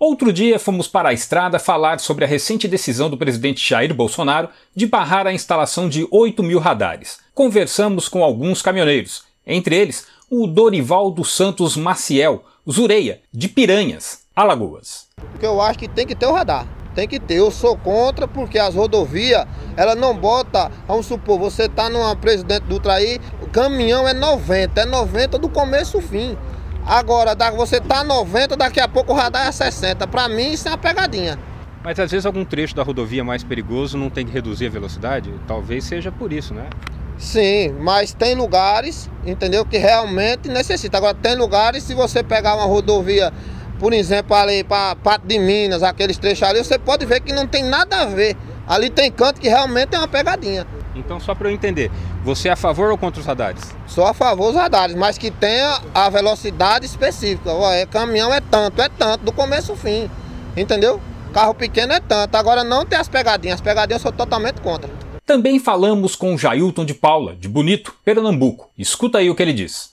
Outro dia fomos para a estrada falar sobre a recente decisão do presidente Jair Bolsonaro de barrar a instalação de 8 mil radares. Conversamos com alguns caminhoneiros, entre eles o Dorival dos Santos Maciel, Zureia, de Piranhas, Alagoas. Porque eu acho que tem que ter o radar. Tem que ter. Eu sou contra porque as rodovias, ela não bota, vamos supor, você tá numa presidente do Traí, o caminhão é 90, é 90 do começo ao fim. Agora, você tá 90, daqui a pouco o radar é 60. Para mim, isso é uma pegadinha. Mas às vezes algum trecho da rodovia mais perigoso não tem que reduzir a velocidade? Talvez seja por isso, né? Sim, mas tem lugares, entendeu, que realmente necessita. Agora, tem lugares, se você pegar uma rodovia, por exemplo, ali para Pato de Minas, aqueles trechos ali, você pode ver que não tem nada a ver. Ali tem canto que realmente é uma pegadinha. Então, só para eu entender, você é a favor ou contra os radares? Sou a favor dos radares, mas que tenha a velocidade específica. Ué, caminhão é tanto, é tanto, do começo ao fim. Entendeu? Carro pequeno é tanto. Agora não tem as pegadinhas. As pegadinhas eu sou totalmente contra. Também falamos com Jailton de Paula, de Bonito, Pernambuco. Escuta aí o que ele diz.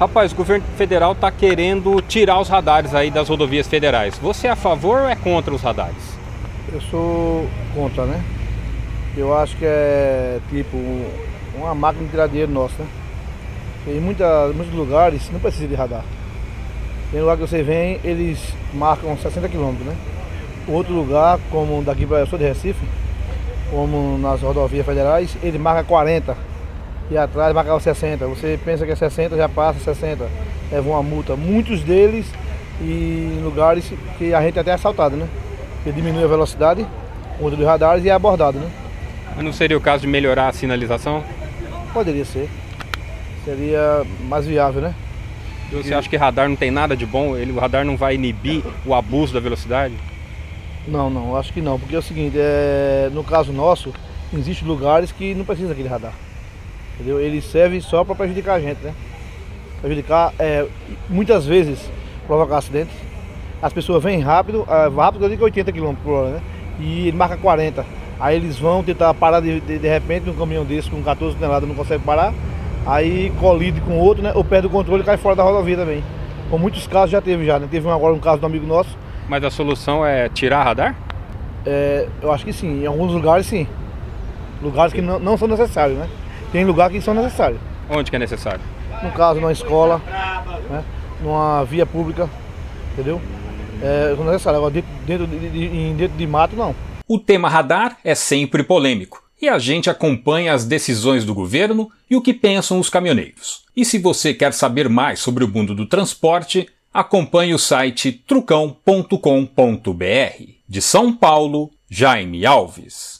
Rapaz, o governo federal está querendo tirar os radares aí das rodovias federais. Você é a favor ou é contra os radares? Eu sou contra, né? Eu acho que é tipo uma máquina de tirar dinheiro nossa, né? Em muita, muitos lugares não precisa de radar. Tem lugar que você vem, eles marcam 60 km, né? Outro lugar, como daqui para eu sou de Recife, como nas rodovias federais, ele marca 40 e atrás marca 60. Você pensa que é 60, já passa 60, leva uma multa. Muitos deles e lugares que a gente até é assaltado, né? Porque diminui a velocidade, contra dos radares e é abordado, né? Mas não seria o caso de melhorar a sinalização? Poderia ser. Seria mais viável, né? E você acha que radar não tem nada de bom? Ele, o radar não vai inibir o abuso da velocidade? Não, não, acho que não. Porque é o seguinte, é, no caso nosso, existem lugares que não precisa daquele radar. Entendeu? Ele serve só para prejudicar a gente, né? Prejudicar, é, muitas vezes, provocar acidentes. As pessoas vêm rápido, é, rápido eu digo 80 km por hora, né? E ele marca 40. Aí eles vão tentar parar de, de, de repente um caminhão desse com 14 toneladas não consegue parar. Aí colide com outro, né? Ou perde o controle e cai fora da rodovia também. Com muitos casos já teve já, né? Teve agora um caso de um amigo nosso. Mas a solução é tirar radar? É, eu acho que sim. Em alguns lugares sim. Lugares que não, não são necessários, né? Tem lugares que são necessários. Onde que é necessário? No caso, numa escola, né? numa via pública, entendeu? É, é necessário. Agora, dentro, dentro, de, dentro de mato, não. O tema radar é sempre polêmico e a gente acompanha as decisões do governo e o que pensam os caminhoneiros. E se você quer saber mais sobre o mundo do transporte, acompanhe o site trucão.com.br. De São Paulo, Jaime Alves.